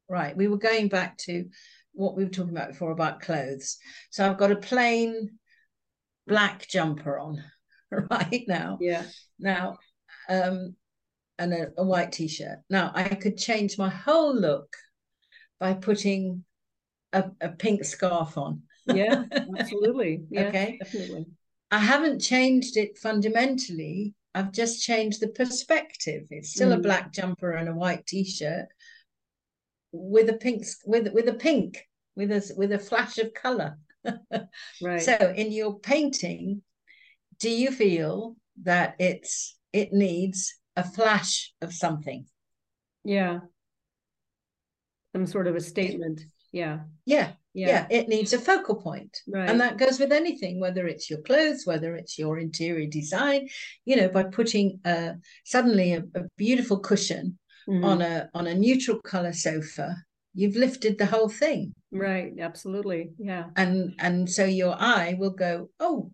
Right. We were going back to what we were talking about before about clothes. So I've got a plain black jumper on right now. Yeah. Now, um, and a, a white t-shirt. Now I could change my whole look by putting a, a pink scarf on. yeah, absolutely. Yeah, okay. Definitely. I haven't changed it fundamentally. I've just changed the perspective. It's still mm. a black jumper and a white t-shirt with a pink with with a pink with a with a flash of color. right. So in your painting, do you feel that it's it needs a flash of something? Yeah. Some sort of a statement. Yeah. Yeah. Yeah. yeah. it needs a focal point. Right. And that goes with anything, whether it's your clothes, whether it's your interior design, you know, by putting uh, suddenly a, a beautiful cushion mm-hmm. on a on a neutral color sofa, you've lifted the whole thing. Right, absolutely. Yeah. And and so your eye will go, "Oh,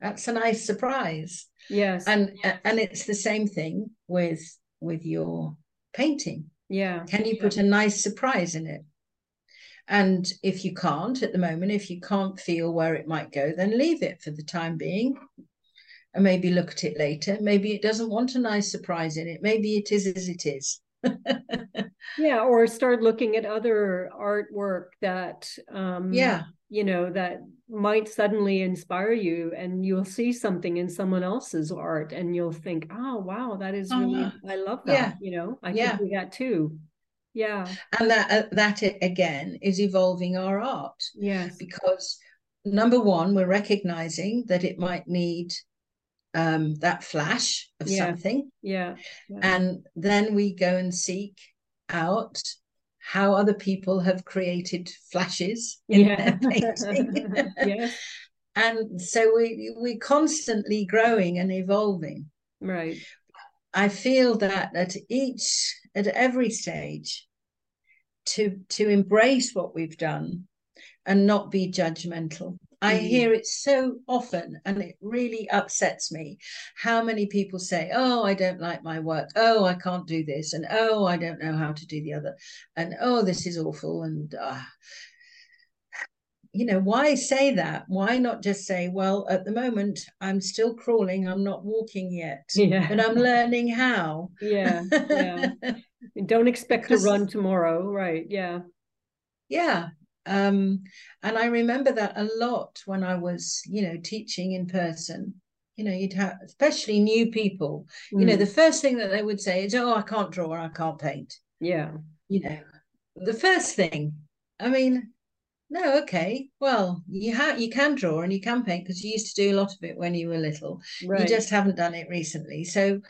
that's a nice surprise." Yes. And and it's the same thing with with your painting. Yeah. Can you put a nice surprise in it? And if you can't at the moment, if you can't feel where it might go, then leave it for the time being and maybe look at it later. Maybe it doesn't want a nice surprise in it. Maybe it is as it is. yeah, or start looking at other artwork that, um, yeah, you know, that might suddenly inspire you, and you'll see something in someone else's art, and you'll think, "Oh, wow, that is really, uh, I love that." Yeah. You know, I yeah. can do that too yeah and that uh, that again is evolving our art yes because number one we're recognizing that it might need um, that flash of yeah. something yeah. yeah and then we go and seek out how other people have created flashes in yeah. their painting yes. and so we we're constantly growing and evolving right i feel that at each at every stage to to embrace what we've done and not be judgmental I mm-hmm. hear it so often, and it really upsets me how many people say, Oh, I don't like my work. Oh, I can't do this. And oh, I don't know how to do the other. And oh, this is awful. And, uh, you know, why say that? Why not just say, Well, at the moment, I'm still crawling. I'm not walking yet. Yeah. But I'm learning how. Yeah. Yeah. don't expect because, to run tomorrow. Right. Yeah. Yeah um, and I remember that a lot when I was, you know, teaching in person. You know, you'd have, especially new people, mm. you know, mm. the first thing that they would say is, oh, I can't draw or I can't paint. Yeah. You know, the first thing, I mean, no, okay. Well, you have you can draw and you can paint because you used to do a lot of it when you were little. Right. You just haven't done it recently. So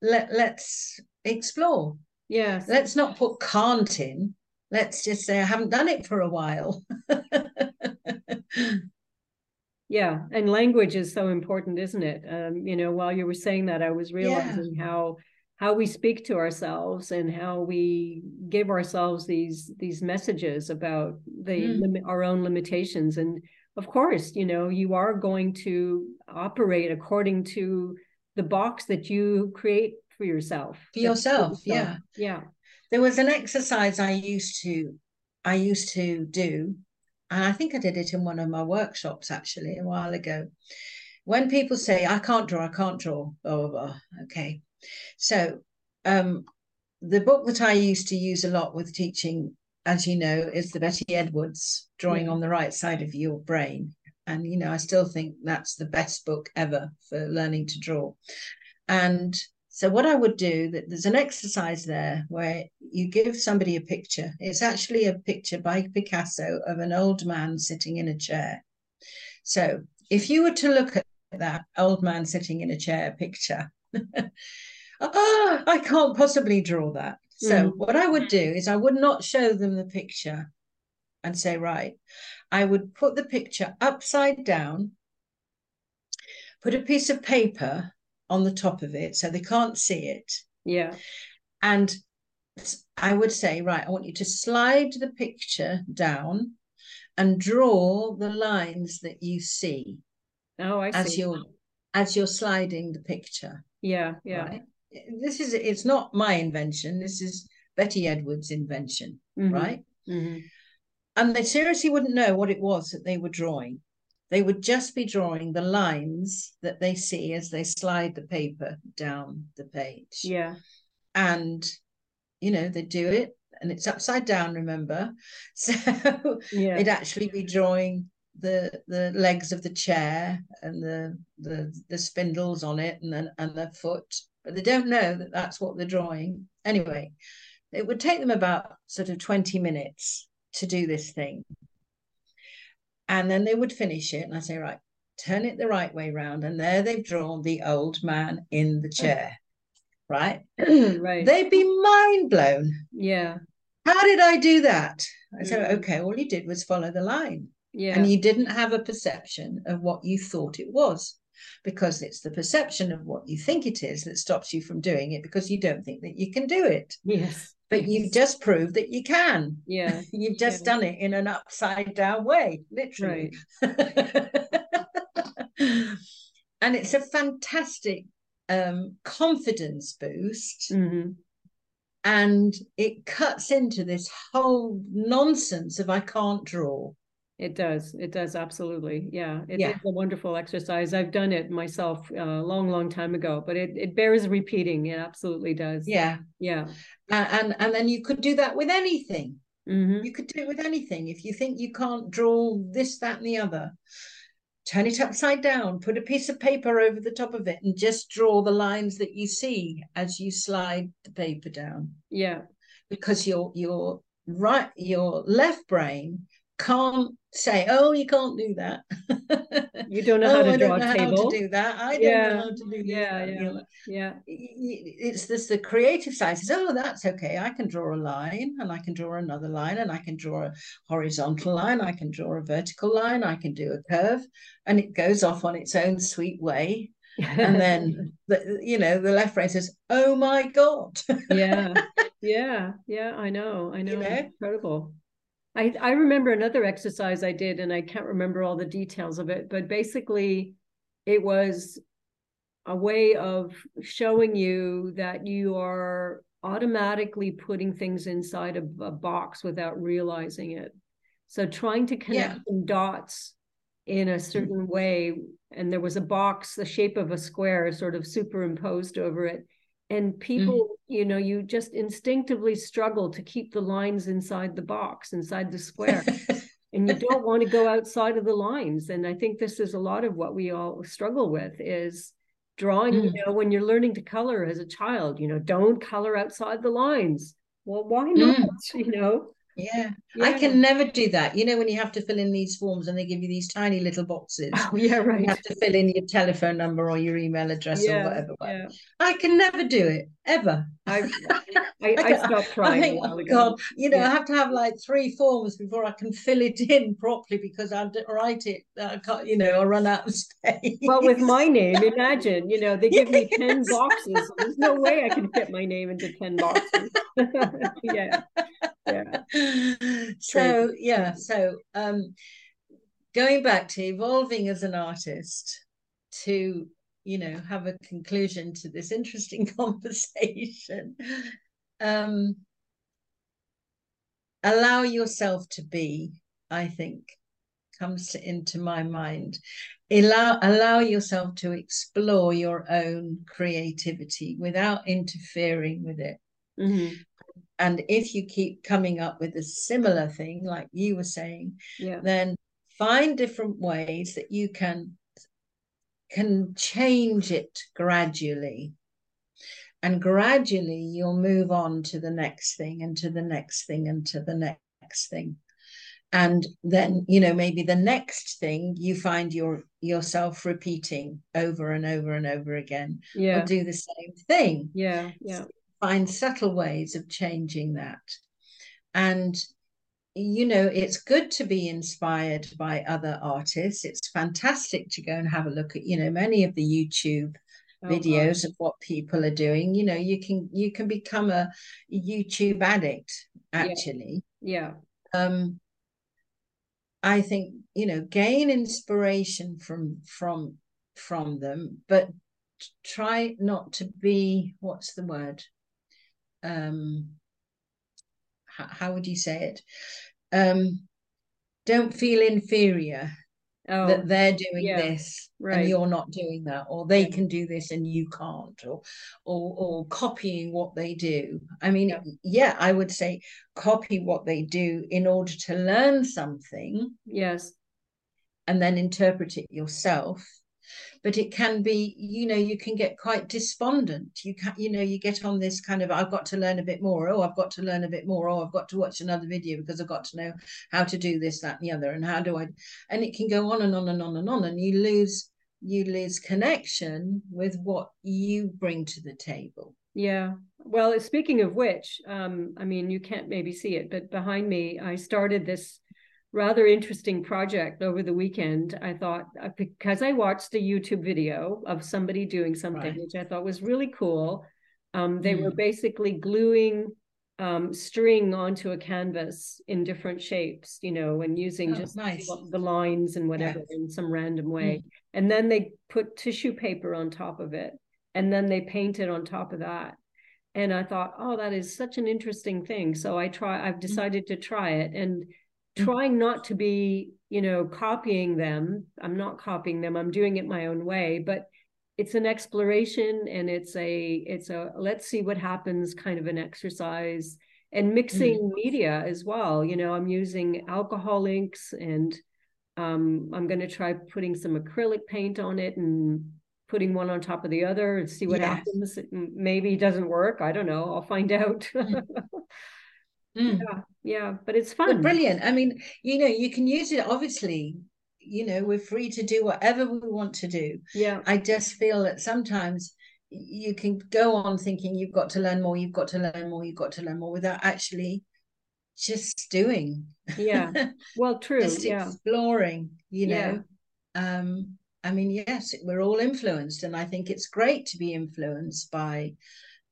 let let's explore. Yes. Let's not put can't in let's just say I haven't done it for a while. yeah, and language is so important, isn't it? Um, you know, while you were saying that, I was realizing yeah. how how we speak to ourselves and how we give ourselves these these messages about the mm. lim- our own limitations and of course you know you are going to operate according to the box that you create for yourself for yourself yeah yeah there was an exercise I used to I used to do, and I think I did it in one of my workshops actually a while ago. When people say, I can't draw, I can't draw, blah, blah, blah. Okay. So um, the book that I used to use a lot with teaching, as you know, is the Betty Edwards drawing yeah. on the right side of your brain. And, you know, I still think that's the best book ever for learning to draw. And so what I would do that there's an exercise there where you give somebody a picture. It's actually a picture by Picasso of an old man sitting in a chair. So if you were to look at that old man sitting in a chair picture, ah, I can't possibly draw that. So mm. what I would do is I would not show them the picture and say, right, I would put the picture upside down, put a piece of paper on the top of it so they can't see it. Yeah. And I would say, right, I want you to slide the picture down and draw the lines that you see. Oh, I see. As you're as you're sliding the picture. Yeah, yeah. Right? This is it's not my invention. This is Betty Edwards' invention, mm-hmm. right? Mm-hmm. And they seriously wouldn't know what it was that they were drawing. They would just be drawing the lines that they see as they slide the paper down the page. Yeah. And, you know, they do it and it's upside down, remember? So yeah. they'd actually be drawing the the legs of the chair and the the, the spindles on it and then and the foot but they don't know that that's what they're drawing. Anyway it would take them about sort of 20 minutes to do this thing. And then they would finish it and i say right turn it the right way round and there they've drawn the old man in the oh. chair right? Right. They'd be mind blown. Yeah. How did i do that? I said mm. okay all you did was follow the line. Yeah. And you didn't have a perception of what you thought it was because it's the perception of what you think it is that stops you from doing it because you don't think that you can do it. Yes. But yes. you've just proved that you can. Yeah. you've just done it in an upside down way, literally. Right. and it's a fantastic um, confidence boost. Mm-hmm. And it cuts into this whole nonsense of I can't draw. It does. It does absolutely. Yeah, it, yeah. it's a wonderful exercise. I've done it myself a uh, long, long time ago, but it, it bears repeating. It absolutely does. Yeah, yeah. Uh, and and then you could do that with anything. Mm-hmm. You could do it with anything. If you think you can't draw this, that, and the other, turn it upside down. Put a piece of paper over the top of it, and just draw the lines that you see as you slide the paper down. Yeah, because your your right your left brain can't say, "Oh, you can't do that." you don't know how oh, to draw a table. to do that. I don't yeah. know how to do. Yeah, yeah, you know, yeah. It's this the creative side says, "Oh, that's okay. I can draw a line, and I can draw another line, and I can draw a horizontal line. I can draw a vertical line. I can do a curve," and it goes off on its own sweet way. and then the, you know the left brain says oh my god yeah yeah yeah i know i know, you know? incredible I, I remember another exercise I did, and I can't remember all the details of it, but basically, it was a way of showing you that you are automatically putting things inside of a box without realizing it. So, trying to connect yeah. dots in a certain mm-hmm. way, and there was a box, the shape of a square, sort of superimposed over it and mm. people mm. you know you just instinctively struggle to keep the lines inside the box inside the square and you don't want to go outside of the lines and i think this is a lot of what we all struggle with is drawing mm. you know when you're learning to color as a child you know don't color outside the lines well why not mm. you know yeah. yeah. I can never do that. You know, when you have to fill in these forms and they give you these tiny little boxes. Oh, yeah, right. You have to fill in your telephone number or your email address yeah, or whatever. Yeah. I can never do it, ever. I, I, I stopped trying. I think, oh God, you know. I have to have like three forms before I can fill it in properly because I'll write it. Uh, I can't, you know, I'll run out of space. Well, with my name, imagine, you know, they give me 10 boxes. There's no way I can fit my name into 10 boxes. yeah yeah. So yeah, so um, going back to evolving as an artist to you know have a conclusion to this interesting conversation. Um, allow yourself to be, I think, comes to, into my mind. Allow allow yourself to explore your own creativity without interfering with it. Mm-hmm and if you keep coming up with a similar thing like you were saying yeah. then find different ways that you can can change it gradually. And gradually you'll move on to the next thing and to the next thing and to the next thing. And then you know maybe the next thing you find your yourself repeating over and over and over again. Yeah. or do the same thing. Yeah yeah find subtle ways of changing that. And, you know, it's good to be inspired by other artists. It's fantastic to go and have a look at, you know, many of the YouTube oh, videos of what people are doing you know you can you can become a youtube addict actually yeah, yeah. um i think you know gain inspiration from from from them but try not to be what's the word um how, how would you say it um don't feel inferior oh, that they're doing yeah, this right. and you're not doing that or they yeah. can do this and you can't or or or copying what they do i mean yeah. yeah i would say copy what they do in order to learn something yes and then interpret it yourself but it can be you know you can get quite despondent. You can you know you get on this kind of i've got to learn a bit more. Oh i've got to learn a bit more. Oh i've got to watch another video because i've got to know how to do this that and the other and how do i and it can go on and on and on and on and you lose you lose connection with what you bring to the table. Yeah. Well speaking of which um i mean you can't maybe see it but behind me i started this rather interesting project over the weekend. I thought uh, because I watched a YouTube video of somebody doing something right. which I thought was really cool. Um, they mm. were basically gluing um, string onto a canvas in different shapes, you know, and using oh, just nice. the lines and whatever in some random way. Mm. And then they put tissue paper on top of it, and then they painted on top of that. And I thought, oh, that is such an interesting thing. So I try. I've mm. decided mm. to try it, and. Trying not to be you know copying them. I'm not copying them. I'm doing it my own way but it's an exploration and it's a it's a let's see what happens kind of an exercise and mixing mm. media as well. You know i'm using alcohol inks and um, i'm going to try putting some acrylic paint on it and putting one on top of the other and see what yes. happens. Maybe it doesn't work. I don't know. I'll find out. Mm. Mm. Yeah, yeah, but it's fun. But brilliant. I mean, you know, you can use it obviously. You know, we're free to do whatever we want to do. Yeah. I just feel that sometimes you can go on thinking you've got to learn more, you've got to learn more, you've got to learn more without actually just doing. Yeah. Well, true. just yeah. exploring, you know. Yeah. Um, I mean, yes, we're all influenced, and I think it's great to be influenced by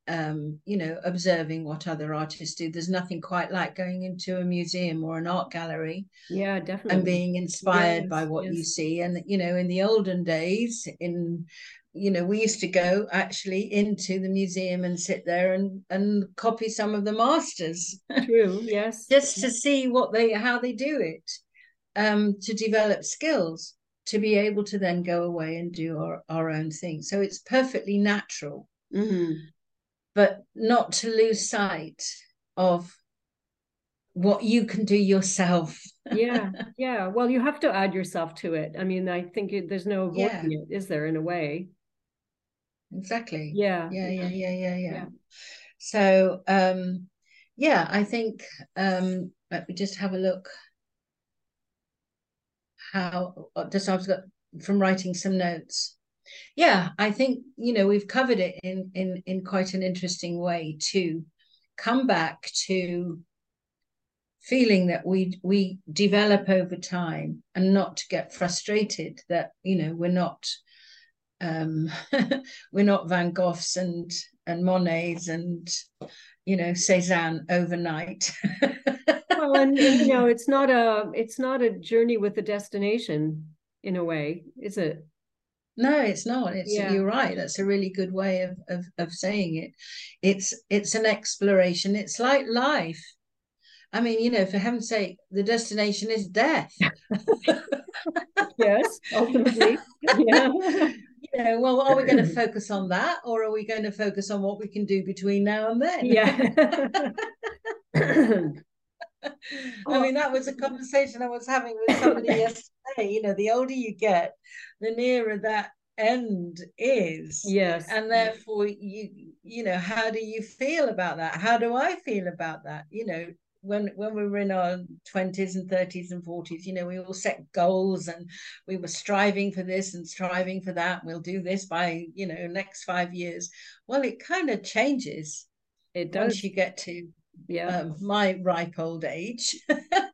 um, you know, observing what other artists do. There's nothing quite like going into a museum or an art gallery. Yeah, definitely. And being inspired yes, by what yes. you see. And, you know, in the olden days, in, you know, we used to go actually into the museum and sit there and, and copy some of the masters. True, yes. Just to see what they, how they do it, um, to develop skills, to be able to then go away and do our, our own thing. So it's perfectly natural. Mm-hmm but not to lose sight of what you can do yourself. yeah, yeah. Well, you have to add yourself to it. I mean, I think it, there's no avoiding yeah. it, is there? In a way. Exactly. Yeah. Yeah. Yeah. Yeah. Yeah. Yeah. yeah. So, um, yeah, I think um, let me just have a look. How just I've got from writing some notes yeah i think you know we've covered it in in in quite an interesting way to come back to feeling that we we develop over time and not to get frustrated that you know we're not um we're not van goghs and and monets and you know cezanne overnight. Well and, and you know it's not a it's not a journey with a destination in a way is it no, it's not. It's yeah. you're right. That's a really good way of, of of saying it. It's it's an exploration. It's like life. I mean, you know, for heaven's sake, the destination is death. yes, ultimately. Yeah. You know, well, are we going to focus on that or are we going to focus on what we can do between now and then? Yeah. I mean, that was a conversation I was having with somebody yesterday. You know, the older you get, the nearer that end is. Yes. And therefore, you you know, how do you feel about that? How do I feel about that? You know, when when we were in our 20s and 30s and 40s you know we all set goals and we were striving for this and striving for that we'll do this by you know next five years well it kind of changes it does once you get to yeah um, my ripe old age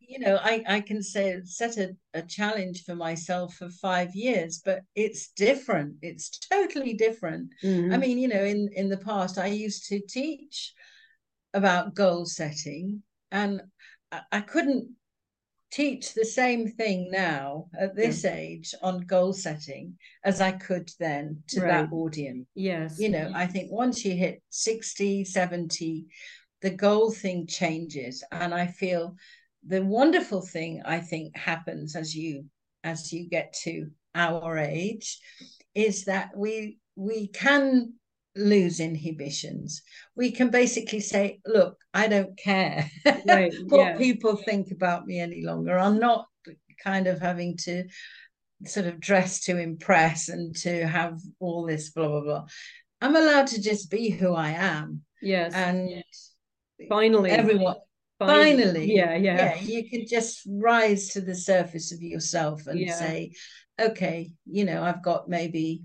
you know, I, I can say set a, a challenge for myself for five years, but it's different. It's totally different. Mm-hmm. I mean, you know, in, in the past, I used to teach about goal setting and I, I couldn't teach the same thing now at this yeah. age on goal setting as I could then to right. that audience. Yes. You know, I think once you hit 60, 70, the goal thing changes. And I feel the wonderful thing I think happens as you as you get to our age is that we we can lose inhibitions. We can basically say, look, I don't care right, what yeah. people think about me any longer. I'm not kind of having to sort of dress to impress and to have all this blah blah blah. I'm allowed to just be who I am. Yes. And yes. Finally. Everyone. Finally, finally. Yeah, yeah. Yeah, you can just rise to the surface of yourself and yeah. say, okay, you know, I've got maybe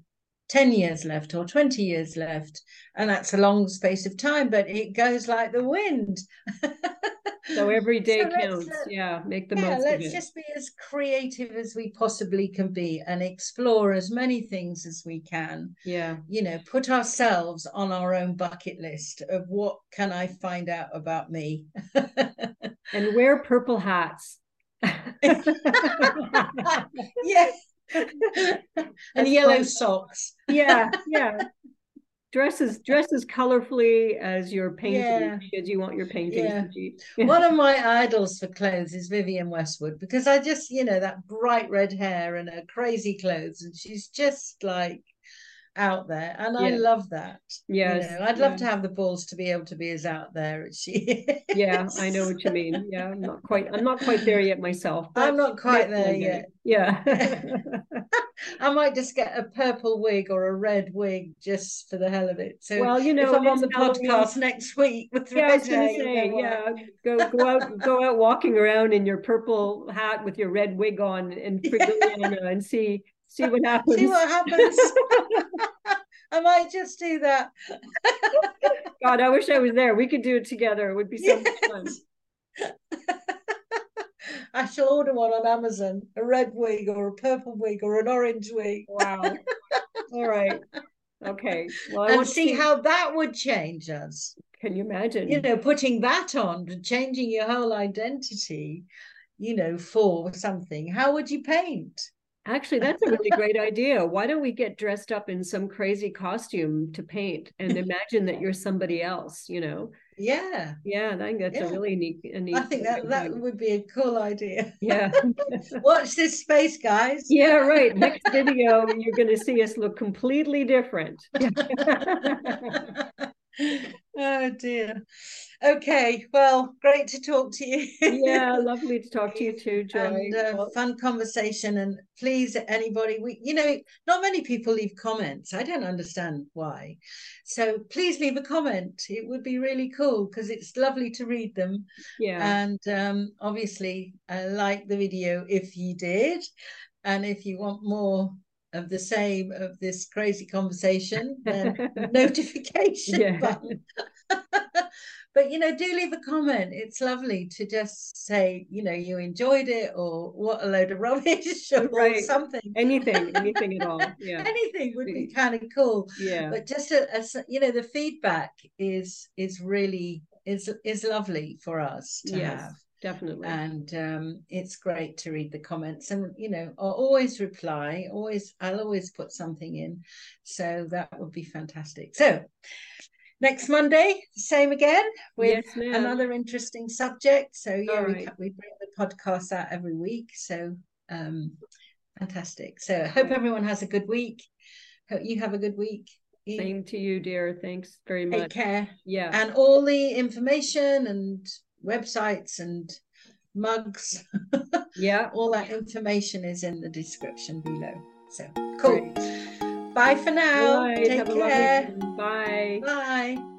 10 years left or 20 years left and that's a long space of time but it goes like the wind so every day so counts uh, yeah make the most. yeah, most let's just be as creative as we possibly can be and explore as many things as we can yeah you know put ourselves on our own bucket list of what can i find out about me and wear purple hats yes and yellow fun. socks. yeah, yeah. Dresses dresses colorfully as your painting yeah. because you want your painting yeah. to One of my idols for clothes is Vivienne Westwood because I just, you know, that bright red hair and her crazy clothes, and she's just like out there and yeah. i love that yes you know, i'd love yeah. to have the balls to be able to be as out there as she is. yeah i know what you mean yeah i'm not quite i'm not quite there yet myself i'm not quite there yet yeah i might just get a purple wig or a red wig just for the hell of it so well you know if i'm on the Halloween. podcast next week with yeah, I was say, yeah go go out go out walking around in your purple hat with your red wig on and and see see what happens. See what happens. I might just do that. God, I wish I was there. We could do it together. It would be so yes. much fun. I shall order one on Amazon, a red wig or a purple wig or an orange wig. Wow. All right. Okay. Well, I and see to... how that would change us. Can you imagine? You know, putting that on, changing your whole identity, you know, for something. How would you paint? Actually, that's a really great idea. Why don't we get dressed up in some crazy costume to paint and imagine that you're somebody else, you know? Yeah. Yeah, I think that's yeah. a really neat, a neat I think that, that would be a cool idea. Yeah. Watch this space, guys. Yeah, right. Next video, you're going to see us look completely different. oh dear. Okay, well, great to talk to you. yeah, lovely to talk to you too, Joy. And uh, fun conversation. And please, anybody, we, you know, not many people leave comments. I don't understand why. So please leave a comment. It would be really cool because it's lovely to read them. Yeah. And um, obviously, I like the video if you did. And if you want more of the same of this crazy conversation, then notification button. but you know, do leave a comment. It's lovely to just say, you know, you enjoyed it or what a load of rubbish or right. something. Anything, anything at all. Yeah. anything would be kind of cool. Yeah. But just a, a, you know, the feedback is is really is is lovely for us to yes. have definitely. And um, it's great to read the comments and you know i'll always reply always i'll always put something in. So that would be fantastic. So next monday same again with yes, another interesting subject. So yeah right. we, we bring the podcast out every week. So um fantastic. So hope everyone has a good week. Hope you have a good week. Same to you dear. Thanks very much. take care. Yeah. And all the information and websites and mugs. Yeah. All that information is in the description below. So cool. Great. Bye for now. Take Have care. Bye. Bye.